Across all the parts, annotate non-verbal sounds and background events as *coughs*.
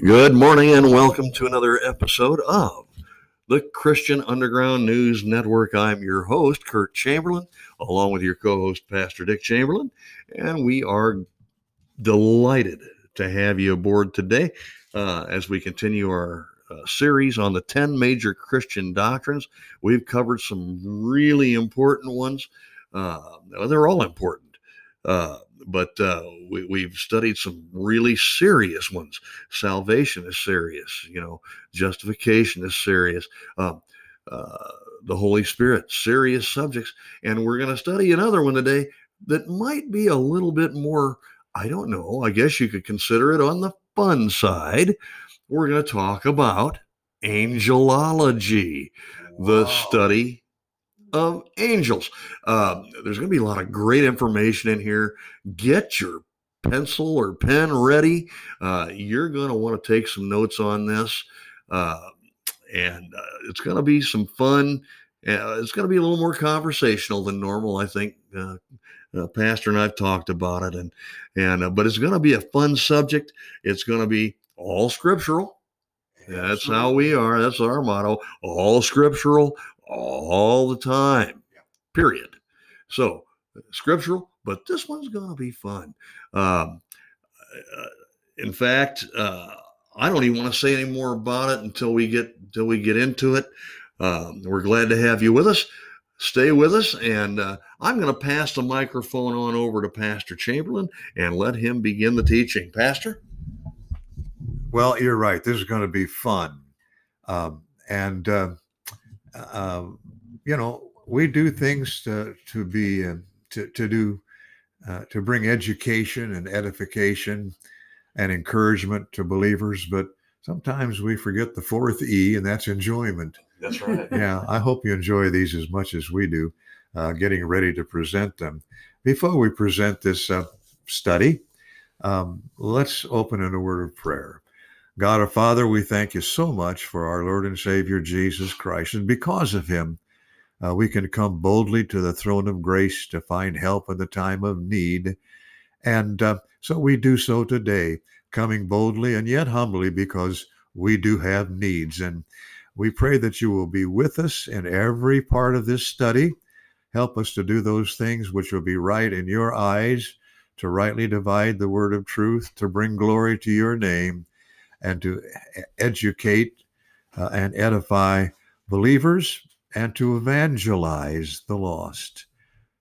Good morning and welcome to another episode of the Christian Underground News Network. I'm your host, Kurt Chamberlain, along with your co host, Pastor Dick Chamberlain, and we are delighted to have you aboard today uh, as we continue our uh, series on the 10 major Christian doctrines. We've covered some really important ones. Uh, they're all important. Uh, but uh, we, have studied some really serious ones. Salvation is serious, you know, justification is serious. Um, uh, the Holy Spirit, serious subjects. And we're going to study another one today that might be a little bit more, I don't know, I guess you could consider it on the fun side. We're going to talk about angelology, the study of angels. Uh, there's going to be a lot of great information in here. Get your pencil or pen ready. Uh, you're going to want to take some notes on this. Uh, and uh, it's going to be some fun. Uh, it's going to be a little more conversational than normal, I think. Uh, Pastor and I've talked about it, and and but it's going to be a fun subject. It's going to be all scriptural. That's how we are. That's our motto. All scriptural, all the time, period. So, scriptural, but this one's going to be fun. Um, uh, in fact, uh, I don't even want to say any more about it until we get until we get into it. Um, we're glad to have you with us. Stay with us, and uh, I'm going to pass the microphone on over to Pastor Chamberlain and let him begin the teaching. Pastor. Well, you're right. This is going to be fun, um, and uh, you know, we do things to to be uh, to to do uh, to bring education and edification and encouragement to believers, but sometimes we forget the fourth E, and that's enjoyment. That's right. *laughs* yeah, I hope you enjoy these as much as we do, uh, getting ready to present them. Before we present this uh, study, um, let's open in a word of prayer. God our Father, we thank you so much for our Lord and Savior Jesus Christ. And because of him, uh, we can come boldly to the throne of grace to find help in the time of need. And uh, so we do so today, coming boldly and yet humbly because we do have needs. And we pray that you will be with us in every part of this study. Help us to do those things which will be right in your eyes, to rightly divide the word of truth, to bring glory to your name and to educate uh, and edify believers and to evangelize the lost.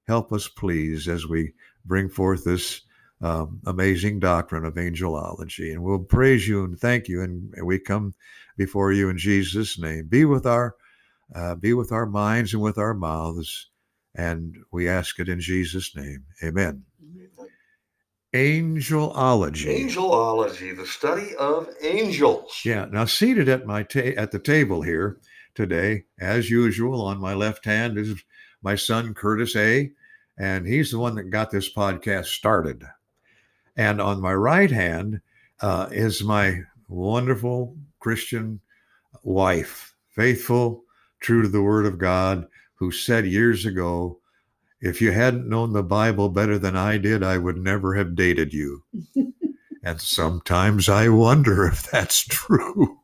Help us, please, as we bring forth this um, amazing doctrine of angelology. And we'll praise you and thank you. And we come before you in Jesus' name. Be with our uh, be with our minds and with our mouths. And we ask it in Jesus' name. Amen. Angelology. Angelology, the study of angels. Yeah. Now, seated at my ta- at the table here today, as usual, on my left hand is my son Curtis A, and he's the one that got this podcast started. And on my right hand uh, is my wonderful Christian wife, faithful, true to the Word of God, who said years ago if you hadn't known the Bible better than I did, I would never have dated you. *laughs* and sometimes I wonder if that's true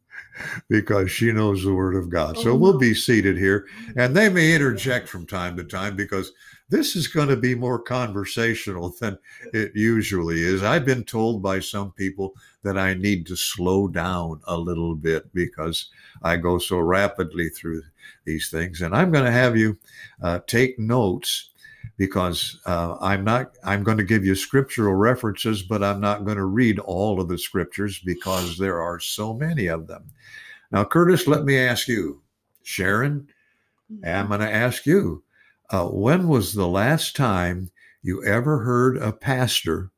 *laughs* because she knows the Word of God. Oh, so we'll be seated here, and they may interject from time to time because this is going to be more conversational than it usually is. I've been told by some people that I need to slow down a little bit because I go so rapidly through these things. And I'm going to have you uh, take notes because uh, I'm not, I'm going to give you scriptural references, but I'm not going to read all of the scriptures because there are so many of them. Now, Curtis, let me ask you, Sharon, I'm going to ask you, uh, when was the last time you ever heard a pastor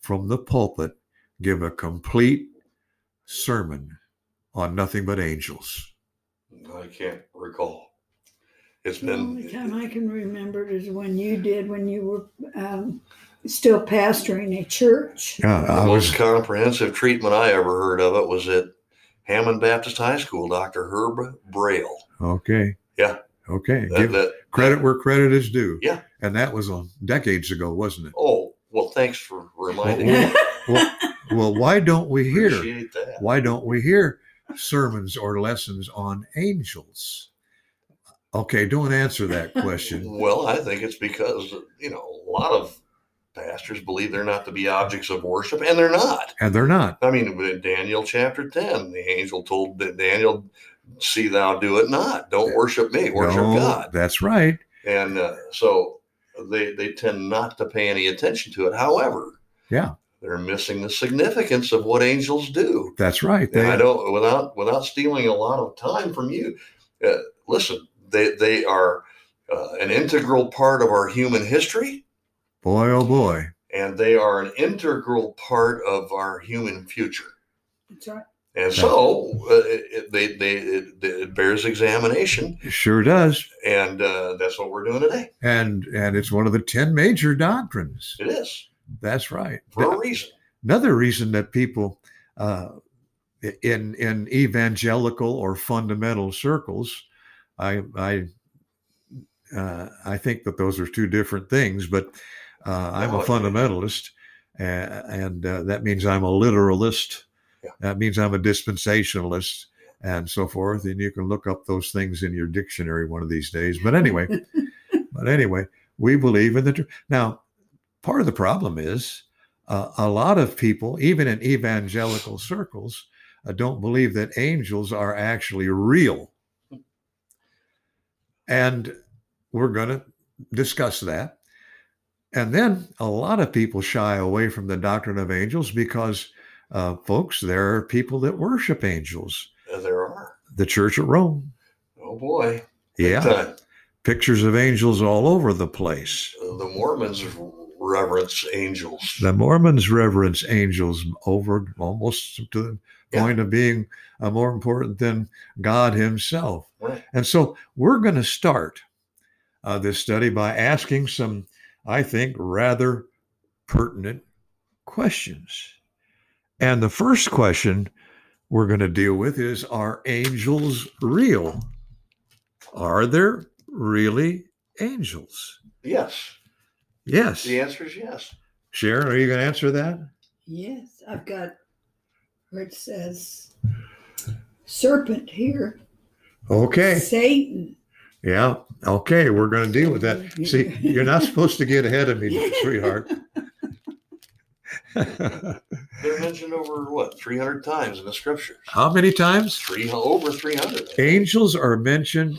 from the pulpit give a complete sermon on nothing but angels? I can't recall. It's The only been time I can remember is when you did, when you were um, still pastoring a church. Yeah, the I most was. comprehensive treatment I ever heard of it was at Hammond Baptist High School. Dr. Herb Braille. Okay. Yeah. Okay. That, Give that credit where credit is due. Yeah. And that was on decades ago, wasn't it? oh well, thanks for reminding Well, me. Well, well, why don't we hear? Appreciate that. Why don't we hear sermons or lessons on angels? Okay, don't answer that question. *laughs* Well, I think it's because you know a lot of pastors believe they're not to be objects of worship, and they're not. And they're not. I mean, in Daniel chapter ten, the angel told Daniel, "See thou do it not. Don't worship me. Worship No, God." That's right. And uh, so they they tend not to pay any attention to it. However, Yeah. They're missing the significance of what angels do. That's right. And I don't without without stealing a lot of time from you. Uh, listen, they they are uh, an integral part of our human history, boy, oh boy. and they are an integral part of our human future. That's right. And so uh, it, it- they they it, it bears examination, It sure does. and uh, that's what we're doing today. And and it's one of the ten major doctrines. It is That's right. for a reason. Another reason that people uh, in in evangelical or fundamental circles, I I uh, I think that those are two different things. But uh, I'm a fundamentalist, and, and uh, that means I'm a literalist. Yeah. That means I'm a dispensationalist, and so forth. And you can look up those things in your dictionary one of these days. But anyway, *laughs* but anyway, we believe in the truth. now. Part of the problem is uh, a lot of people, even in evangelical circles, uh, don't believe that angels are actually real. And we're going to discuss that. And then a lot of people shy away from the doctrine of angels because, uh, folks, there are people that worship angels. Uh, there are. The Church of Rome, Oh boy. Yeah, time. pictures of angels all over the place. Uh, the Mormons reverence angels. The Mormons reverence angels over almost to the Yeah. point of being uh, more important than God Himself. Right. And so we're going to start uh, this study by asking some, I think, rather pertinent questions. And the first question we're going to deal with is Are angels real? Are there really angels? Yes. Yes. The answer is yes. Sharon, are you going to answer that? Yes, I've got where it says serpent here, Okay. Satan. Yeah. Okay. We're going to deal with that. *laughs* See, you're not supposed to get ahead of me, *laughs* sweetheart. *laughs* They're mentioned over what, 300 times in the scriptures? How many times? Three, over 300. Angels are mentioned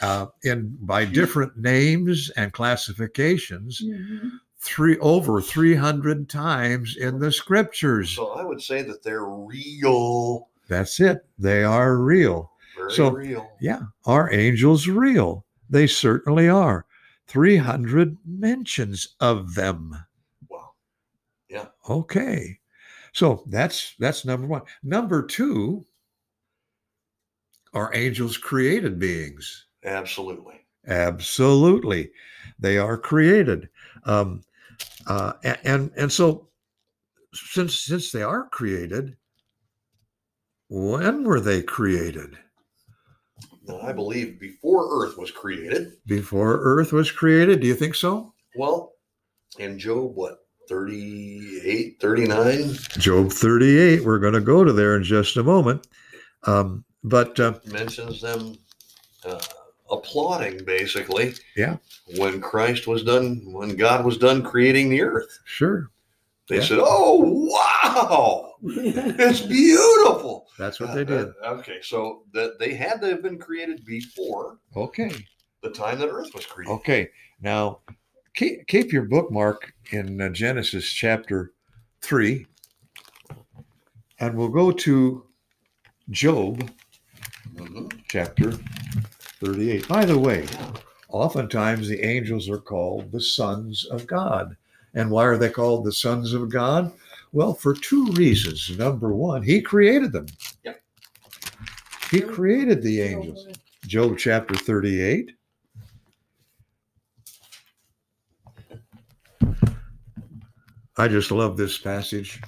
uh, in by different names and classifications Mhm. three over 300 times in the scriptures. So I would say that they're real, That's it. They are real. very So- real. Yeah. Are angels real? They certainly are. 300 mentions of them. Wow. Yeah okay. So that's that's number 1. Number 2 are angels created beings? Absolutely. Absolutely. They are created. Um uh and and so since since they are created when were they created? I believe before Earth was created, Before earth was created? Do you think so? well, in Job, what, 38, 39, Job 38. We're going to go to there in just a moment. Um, but uh, mentions them uh, applauding basically Yeah. when Christ was done, when God was done creating the earth. sure, They Yeah. said, Oh, wow, it's beautiful. that's what they did. Uh, okay, so that they had to have been created before Okay. the time that earth was created. Okay. Now, keep, keep your bookmark in uh, Genesis chapter 3, and we'll go to Job Mhm. chapter 38. By the way, oftentimes the angels are called the sons of God. And why are they called the sons of God? Well, for two reasons. Number one, he created them. Yep. He created the angels. Job chapter 38. I just love this passage.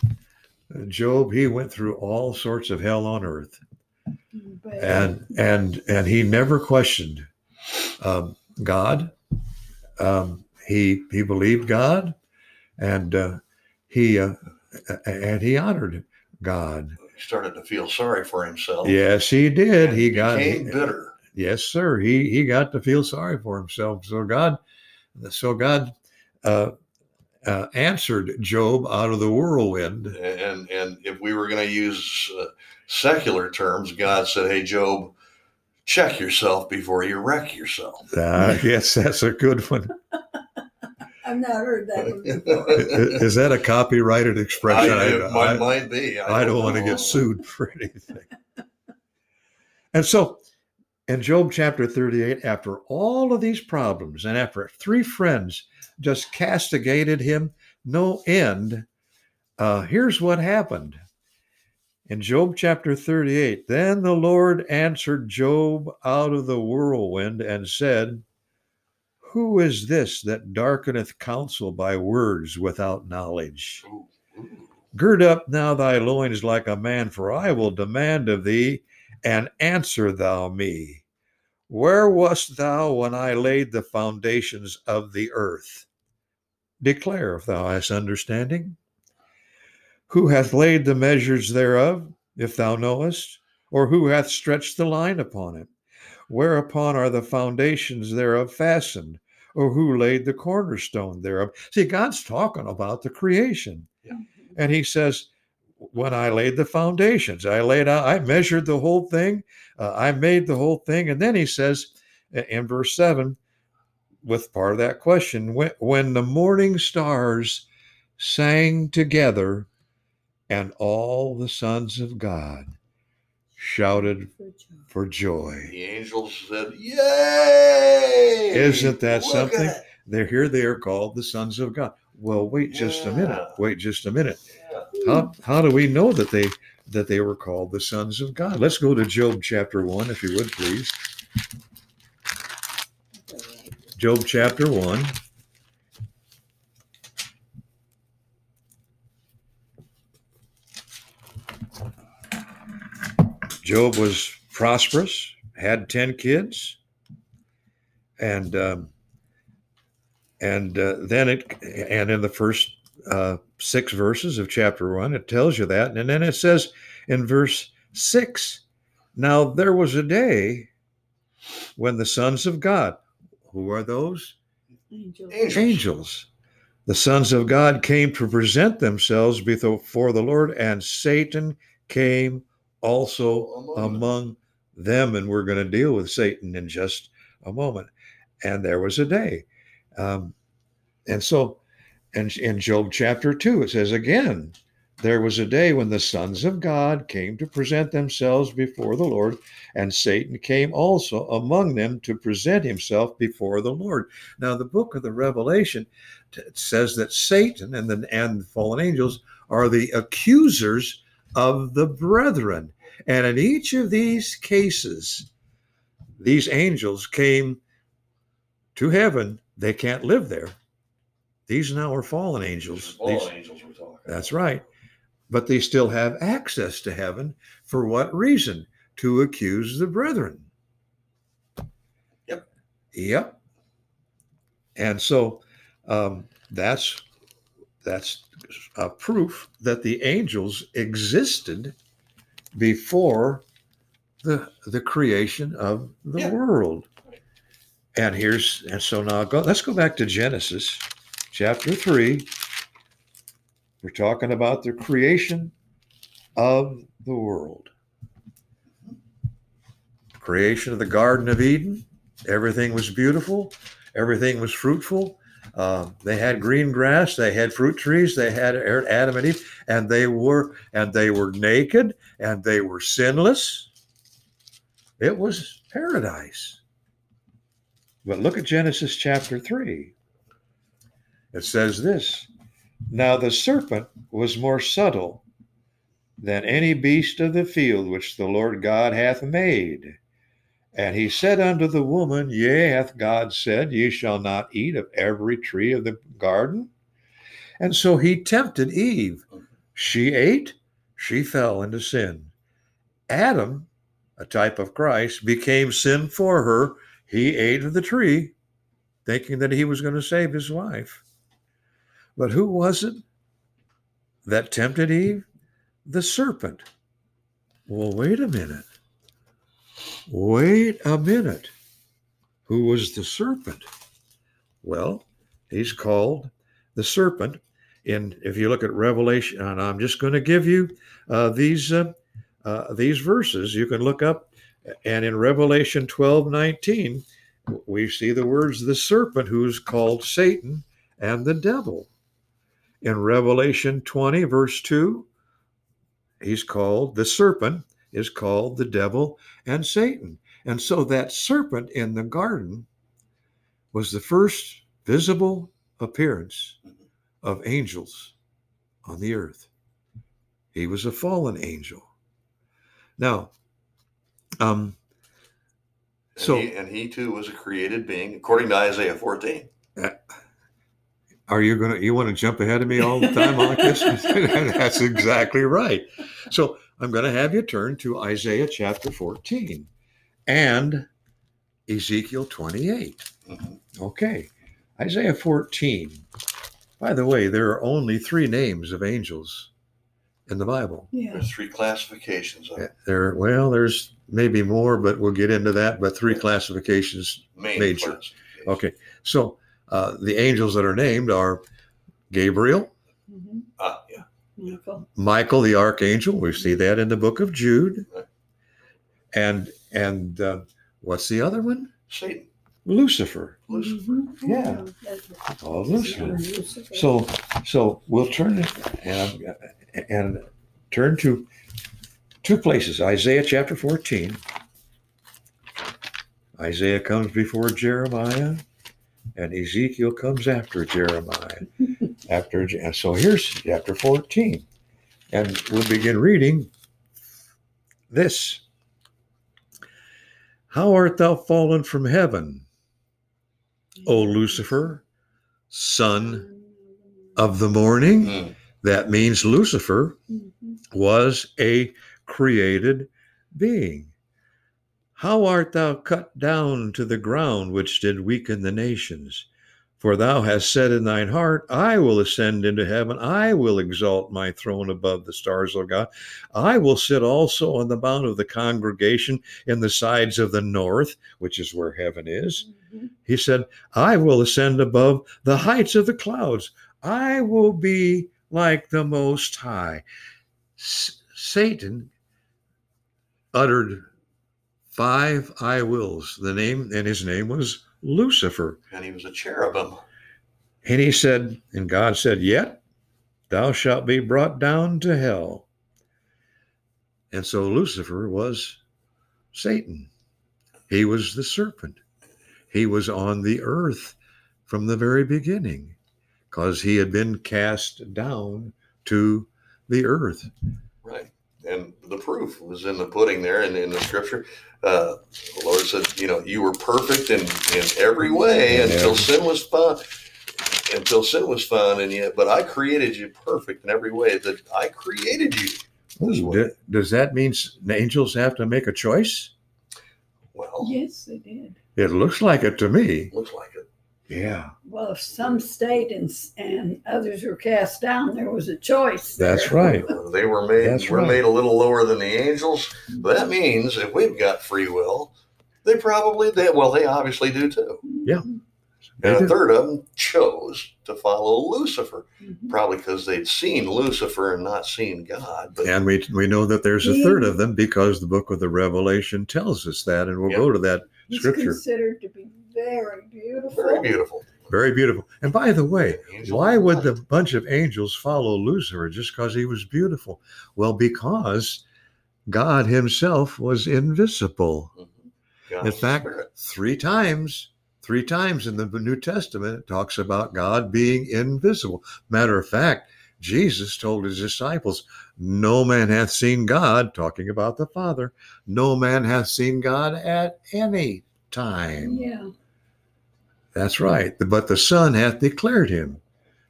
Job, he went through all sorts of hell on earth, But and and and he never questioned um, God. Um, he he believed God, and uh, he uh, and he honored God. He started to feel sorry for himself. Yes, he did. and He got became bitter. Yes, sir. He he got to feel sorry for himself. So God, so God uh, uh, answered Job out of the whirlwind. And and if we were going to use uh, secular terms, God said, "Hey, Job, check yourself before you wreck yourself." Uh, *laughs* yes, that's a good one. *laughs* I've not heard that one *laughs* before. Is that a copyrighted expression? I, it I- might, I- might be. I don't want to get sued for anything. And so in Job chapter 38, after all of these problems and after three friends just castigated him no end, uh, here's what happened. In Job chapter 38, then the Lord answered Job out of the whirlwind and said, Who is this that darkeneth counsel by words without knowledge? Gird up now thy loins like a man, for I will demand of thee, and answer thou me. Where wast thou when I laid the foundations of the earth? Declare if thou hast understanding. Who hath laid the measures thereof, if thou knowest? Or who hath stretched the line upon it? Whereupon are the foundations thereof fastened? Or who laid the cornerstone thereof? See, God's talking about the creation. And he says, when I laid the foundations, I laid out, I measured the whole thing, uh, I made the whole thing. And then he says uh, in verse 7, with part of that question, when, when the morning stars sang together and all the sons of God shouted for joy. The angels said, "Yay!" Isn't that Look something? They're here, they are called the sons of God. Well, wait just a minute. Wait just a minute. Yeah. How, how do we know that they that they were called the sons of God? Let's go to Job chapter 1 if you would please. Job chapter 1. Job was prosperous, had 10 kids, and um, and uh, then it and in the first uh, six verses of chapter one, it tells you that, and then it says in verse six, now there was a day when the sons of God, who are those Angel. Angels. angels, the sons of God came to present themselves before the Lord, and Satan came also Among them. among them. And we're going to deal with Satan in just a moment. And there was a day. Um, and so, and in Job chapter 2, it says again, there was a day when the sons of God came to present themselves before the Lord, and Satan came also among them to present himself before the Lord. Now, the book of the Revelation says that Satan and the and the fallen angels are the accusers of the brethren. And in each of these cases, these angels came to heaven. They can't live there. These now are fallen angels. All These- angels were talking. that's right. But they still have access to heaven. For what reason? To accuse the brethren. Yep. Yep. And so um, that's that's a proof that the angels existed before the the creation of the Yeah. world. And here's and so now go let's go back to Genesis chapter 3 we're talking about the creation of the world. Creation of the Garden of Eden. Everything was beautiful. Everything was fruitful. Uh, they had green grass. They had fruit trees. They had Adam and Eve, and they were and they were naked and they were sinless. It was paradise. But look at Genesis chapter three. It says this Now the serpent was more subtle than any beast of the field which the Lord God hath made. And he said unto the woman, Yea, hath God said, Ye shall not eat of every tree of the garden? And so he tempted Eve. She ate, she fell into sin. Adam, a type of Christ, became sin for her. He ate of the tree, thinking that he was going to save his wife. But who was it that tempted Eve? The serpent. Well, wait a minute. Wait a minute. Who was the serpent? Well, he's called the serpent. In if you look at Revelation, and I'm just going to give you uh, these uh, uh, these verses. You can look up, and in Revelation 12, 19, we see the words the serpent, who's called Satan and the devil. In Revelation 20, verse 2, he's called the serpent is called the devil and Satan. And so that serpent in the garden was the first visible appearance of angels on the earth. He was a fallen angel. Now, um, And so he, and he too was a created being, according to Isaiah 14. Are you gonna you want to jump ahead of me all the time like this? *laughs* *laughs* That's exactly right. So I'm going to have you turn to Isaiah chapter 14 and Ezekiel 28. Mhm. Okay, Isaiah 14. By the way, there are only three names of angels in the Bible. Yeah. There's three classifications of There, well, there's maybe more, but we'll get into that. But three classifications. main Major. classifications. Okay, so uh, the angels that are named are Gabriel, Mhm. Ah, yeah. Michael. Michael the archangel. We see that in the book of Jude, and and uh, what's the other one? Satan, Lucifer. Lucifer. Mhm. Yeah. that's- Oh, Lucifer. Lucifer. So so we'll turn it and and turn to two places. Isaiah chapter 14. Isaiah comes before Jeremiah, and Ezekiel comes after Jeremiah. *laughs* after Je- so here's chapter 14. And we'll begin reading this. How art thou fallen from heaven, O Lucifer, son of the morning? Mm. That means Lucifer Mhm. was a created being. How art thou cut down to the ground, which did weaken the nations? For thou hast said in thine heart, I will ascend into heaven, I will exalt my throne above the stars, O God. I will sit also on the mount of the congregation in the sides of the north, which is where heaven is. Mhm. He said, I will ascend above the heights of the clouds. I will be like the Most High. S- Satan uttered five I wills. The name, and his name was Lucifer. And he was a cherubim. And he said, and God said, Yet thou shalt be brought down to hell. And so Lucifer was Satan. He was the serpent. He was on the earth from the very beginning because he had been cast down to the earth. Right. And the proof was in the pudding there and in the scripture. Uh, the Lord said, you know, you were perfect in, in every way until sin was fun. Until sin was fun, and yet, but I created you perfect in every way. That I created you. This way. D- Does that mean angels have to make a choice? Well, Yes, they did. It looks like it to me. looks like it. Yeah, Well, if some stayed and, and others were cast down, there was a choice. that's there. right. Uh, *laughs* They were made. That's we're right. made a little lower than the angels. That means if we've got free will, they probably they well they obviously do too. Yeah. They And do. a third of them chose to follow Lucifer, Mhm. probably because they'd seen Lucifer and not seen God. But And we we know that there's a third of them because the book of the Revelation tells us that, and we'll Yeah. go to that It's scripture. considered to be very beautiful. very beautiful. Very beautiful. And by the way, Angel why of would the bunch of angels follow Lucifer just because he was beautiful? Well, because God Himself was invisible. Mhm. In fact, spirit. three times, Three times in the New Testament, it talks about God being invisible. Matter of fact, Jesus told his disciples, No man hath seen God, talking about the Father, no man hath seen God at any time. Yeah. That's right. But the Son hath declared him.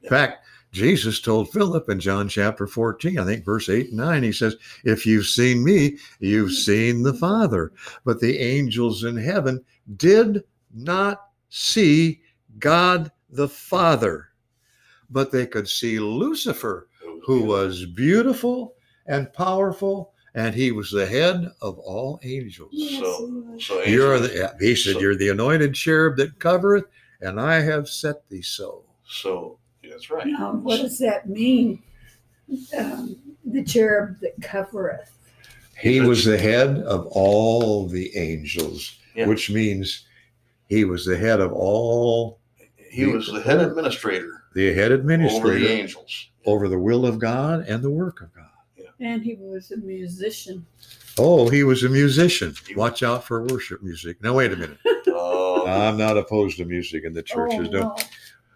In fact, Jesus told Philip in John chapter 14, I think verse 8 and 9, he says, If you've seen me, you've seen the Father. But the angels in heaven did not see God the Father, but they could see Lucifer, oh, who was beautiful and powerful, and he was the head of all angels. Yes, So- it was. You're the, he said, so- You're the anointed cherub that covereth, and I have set thee so. so that's right. Now, what does that mean? Um, the cherub that covereth. He was the head of all the angels, Yeah. which means he was the head of all He was the head administrator the head administrator over the angels. over the will of God and the work of God. And he was a musician. Oh, he was a musician. Watch out for worship music. Now, wait a minute. Uh, *laughs* I'm not opposed to music in the churches, oh, no. no,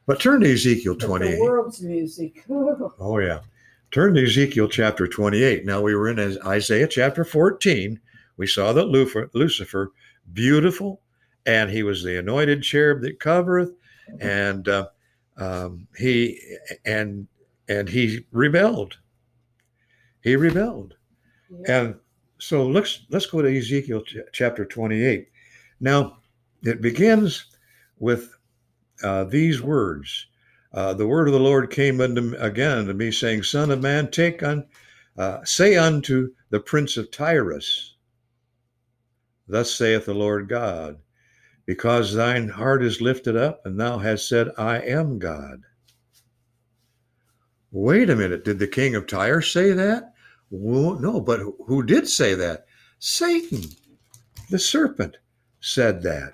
But turn to Ezekiel but 28. The world's music. Oh, *laughs* Oh, yeah. Turn to Ezekiel chapter 28. Now, we were in Isaiah chapter 14. We saw that Lucifer, Lucifer beautiful, and he was the anointed cherub that covereth, and uh, um, he and and he rebelled. He rebelled, yeah. and so let's let's go to Ezekiel ch- chapter 28. Now, it begins with uh, these words. Uh, the word of the Lord came unto again unto me, saying, Son of man, take on, uh, say unto the prince of Tyrus, Thus saith the Lord God, because thine heart is lifted up, and thou hast said, I am God. Wait a minute, did the king of Tyre say that? Well, no, but who- did say that? Satan, the serpent, said that.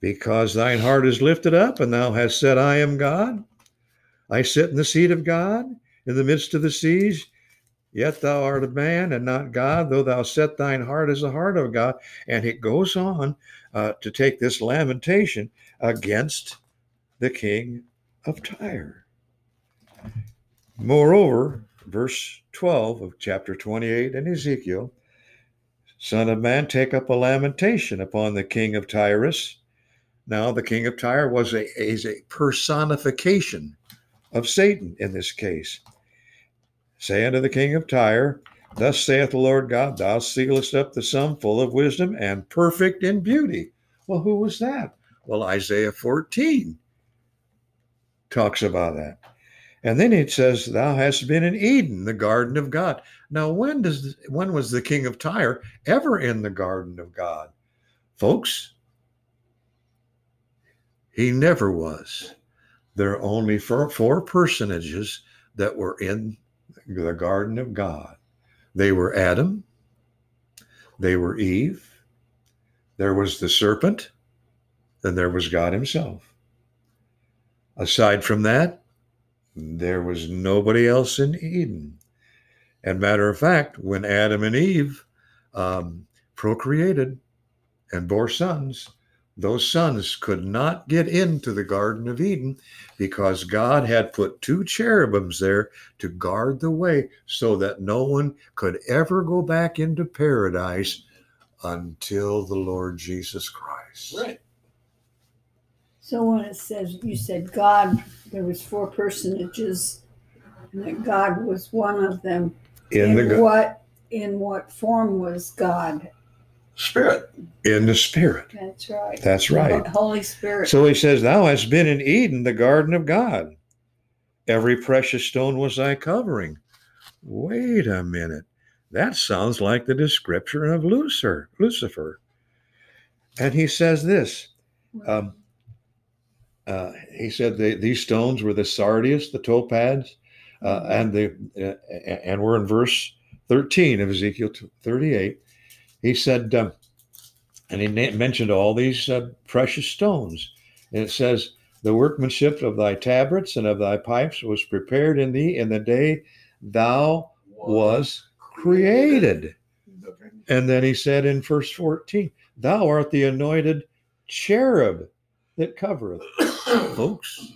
Because thine heart is lifted up, and thou hast said, I am God. I sit in the seat of God in the midst of the seas. Yet thou art a man and not God, though thou set thine heart as the heart of God. And it goes on uh, to take this lamentation against the king of Tyre. Moreover, verse 12 of chapter 28 in Ezekiel Son of man, take up a lamentation upon the king of Tyrus. Now, the king of Tyre was a, a personification of Satan in this case. Say unto the king of Tyre, Thus saith the Lord God, Thou sealest up the sum full of wisdom and perfect in beauty. Well, who was that? Well, Isaiah 14 talks about that. And then it says, Thou hast been in Eden, the garden of God. Now, when does when was the king of Tyre ever in the garden of God? Folks, he never was. There are only four, four personages that were in the garden of God. They were Adam, they were Eve, there was the serpent, and there was God Himself. Aside from that, there was nobody else in Eden. And matter of fact, when Adam and Eve um, procreated and bore sons, those sons could not get into the Garden of Eden because God had put two cherubims there to guard the way so that no one could ever go back into paradise until the Lord Jesus Christ. right. So when it says you said God, there was four personages, and that God was one of them. In the what in what form was God? Spirit. in the spirit. That's right. That's right. Holy Spirit. So he says, Thou hast been in Eden, the garden of God. Every precious stone was thy covering. Wait a minute. That sounds like the description of Lucifer. Lucifer. And he says this. Um, uh, he said the, these stones were the sardius, the topaz, uh, and the uh, and we're in verse 13 of Ezekiel 38. He said, um, and he na- mentioned all these uh, precious stones. And it says, the workmanship of thy tabrets and of thy pipes was prepared in thee in the day thou was created. And then he said in verse 14, Thou art the anointed cherub that covereth. *coughs* Folks,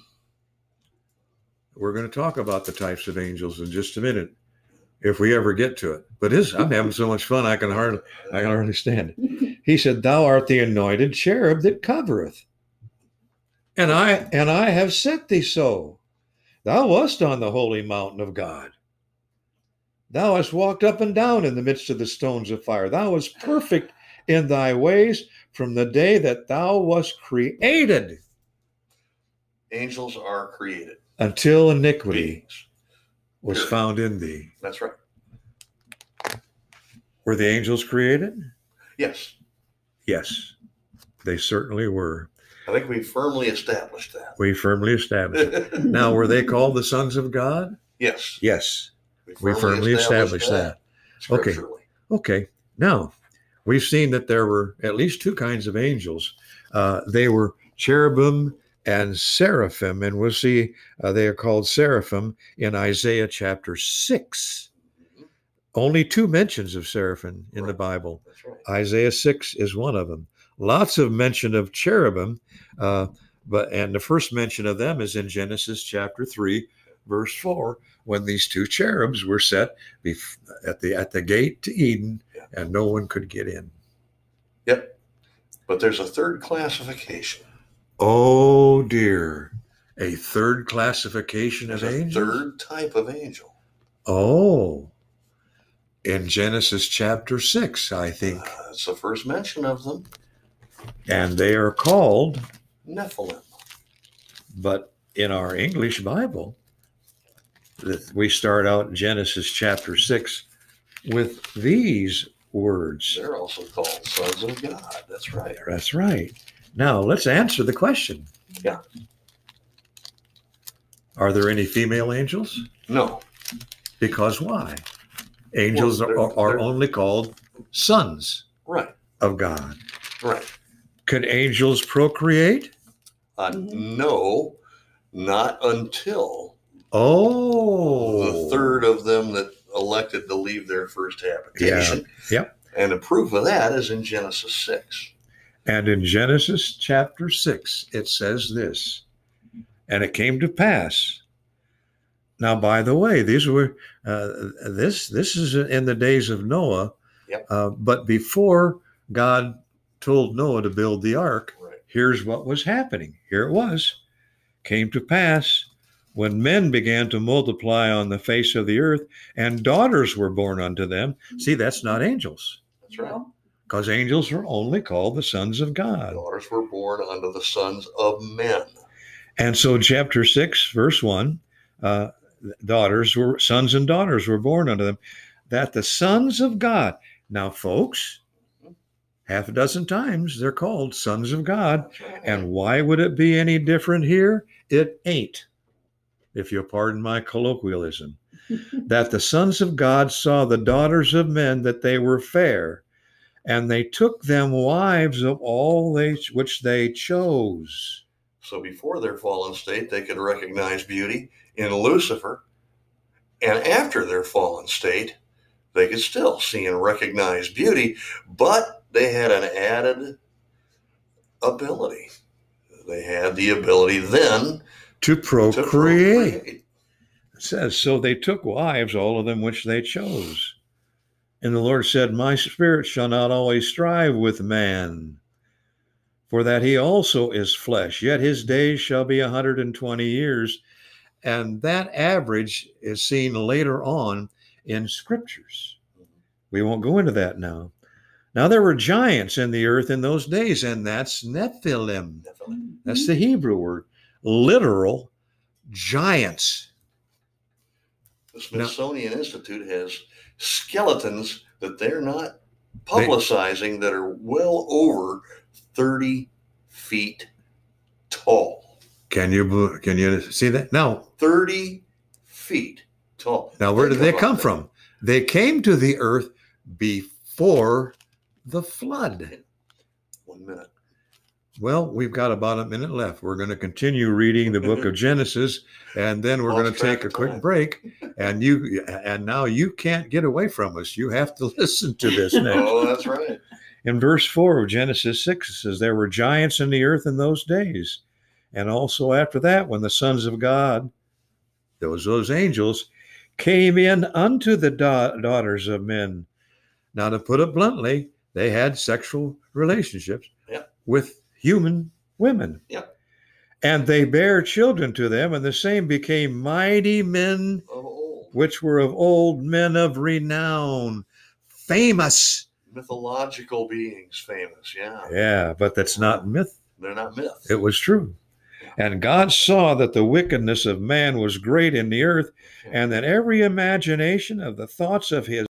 we're going to talk about the types of angels in just a minute if we ever get to it. But this, I'm having so much fun I can hardly I can hardly stand it. He said, Thou art the anointed cherub that covereth. And I and I have set thee so. Thou wast on the holy mountain of God. Thou hast walked up and down in the midst of the stones of fire. Thou wast perfect in thy ways from the day that thou wast created Angels are created until iniquity beings. was Period. found in thee. That's right. Were the angels created? Yes. Yes, they certainly were. I think we firmly established that. We firmly established. it. *laughs* Now, were they called the sons of God? yes. Yes, we firmly established that. Okay. Okay. Now, we've seen that there were at least two kinds of angels. Uh, they were cherubim and seraphim, and we'll see uh, they are called seraphim in Isaiah chapter 6. Only two mentions of seraphim in the Bible. Right. Isaiah 6 is one of them. Lots of mention of cherubim, uh, but and the first mention of them is in Genesis chapter 3, verse 4, when these two cherubs were set bef- at the at the gate to Eden. And no one could get in. Yep. But there's a third classification. Oh dear. A third classification There's of a angels? third type of angel. Oh. In Genesis chapter 6, I think. Uh, it's the first mention of them. And they are called Nephilim. But in our English Bible, we start out in Genesis chapter 6 with these words. They're also called sons of God. That's right. That's right. Now, let's answer the question. Yeah. Are there any female angels? No. Because why? Angels Well, are, they're- are they're- only called sons Right. of God. Right. Could angels procreate? Uh. No, not until Oh, the third of them that elected to leave their first habitation. Yeah. Yep. And the proof of that is in Genesis 6. And in Genesis chapter 6, it says this And it came to pass. Now, by the way, these were uh, this this is in the days of Noah, Yep. uh, but before God told Noah to build the ark, Right. here's what was happening. Here it was. Came to pass when men began to multiply on the face of the earth, and daughters were born unto them. See, that's not angels, That's right. Because angels are only called the sons of God. Daughters were born unto the sons of men. And so, chapter 6, verse 1 uh, daughters were, sons and daughters were born unto them, that the sons of God. Now, folks, half a dozen times they're called sons of God. Right. And why would it be any different here? It ain't, if you'll pardon my colloquialism. that the sons of God saw the daughters of men that they were fair, and they took them wives of all they which they chose. So before their fallen state, they could recognize beauty in Lucifer. And after their fallen state, they could still see and recognize beauty, but they had an added ability. They had the ability then To to procreate. procreate. It says, So they took wives, all of them which they chose. And the Lord said, My spirit shall not always strive with man, for that he also is flesh, yet his days shall be a 120 years. And that average is seen later on in scriptures. We won't go into that now. Now, there were giants in the earth in those days, and that's Nephilim. Nephilim. That's the Hebrew word, literal giants. The Smithsonian Institute has skeletons that they're not publicizing that are well over 30 feet tall. Can you can you see that? Now, 30 feet tall. now where did they come that. from? They came to the earth before the flood. One minute. Well, we've got about a minute left. We're going to continue reading the book of *laughs* Genesis, and then we're going to take a quick time. break. And you and now you can't get away from us. You have to *laughs* listen to this *laughs* oh, next. Oh, that's right. In verse 4 of Genesis 6, it says, There were giants in the earth in those days. And also after that, when the sons of God, those, those angels, came in unto the da- daughters of men. Now, to put it bluntly, they had sexual relationships Yep. with human women. Yep. And they bare children to them, and the same became mighty men which were of old men of renown, famous. mythological beings, famous. Yeah, Yeah, but that's not myth. they're not myth. It was true. And God saw that the wickedness of man was great in the earth, and that every imagination of the thoughts of his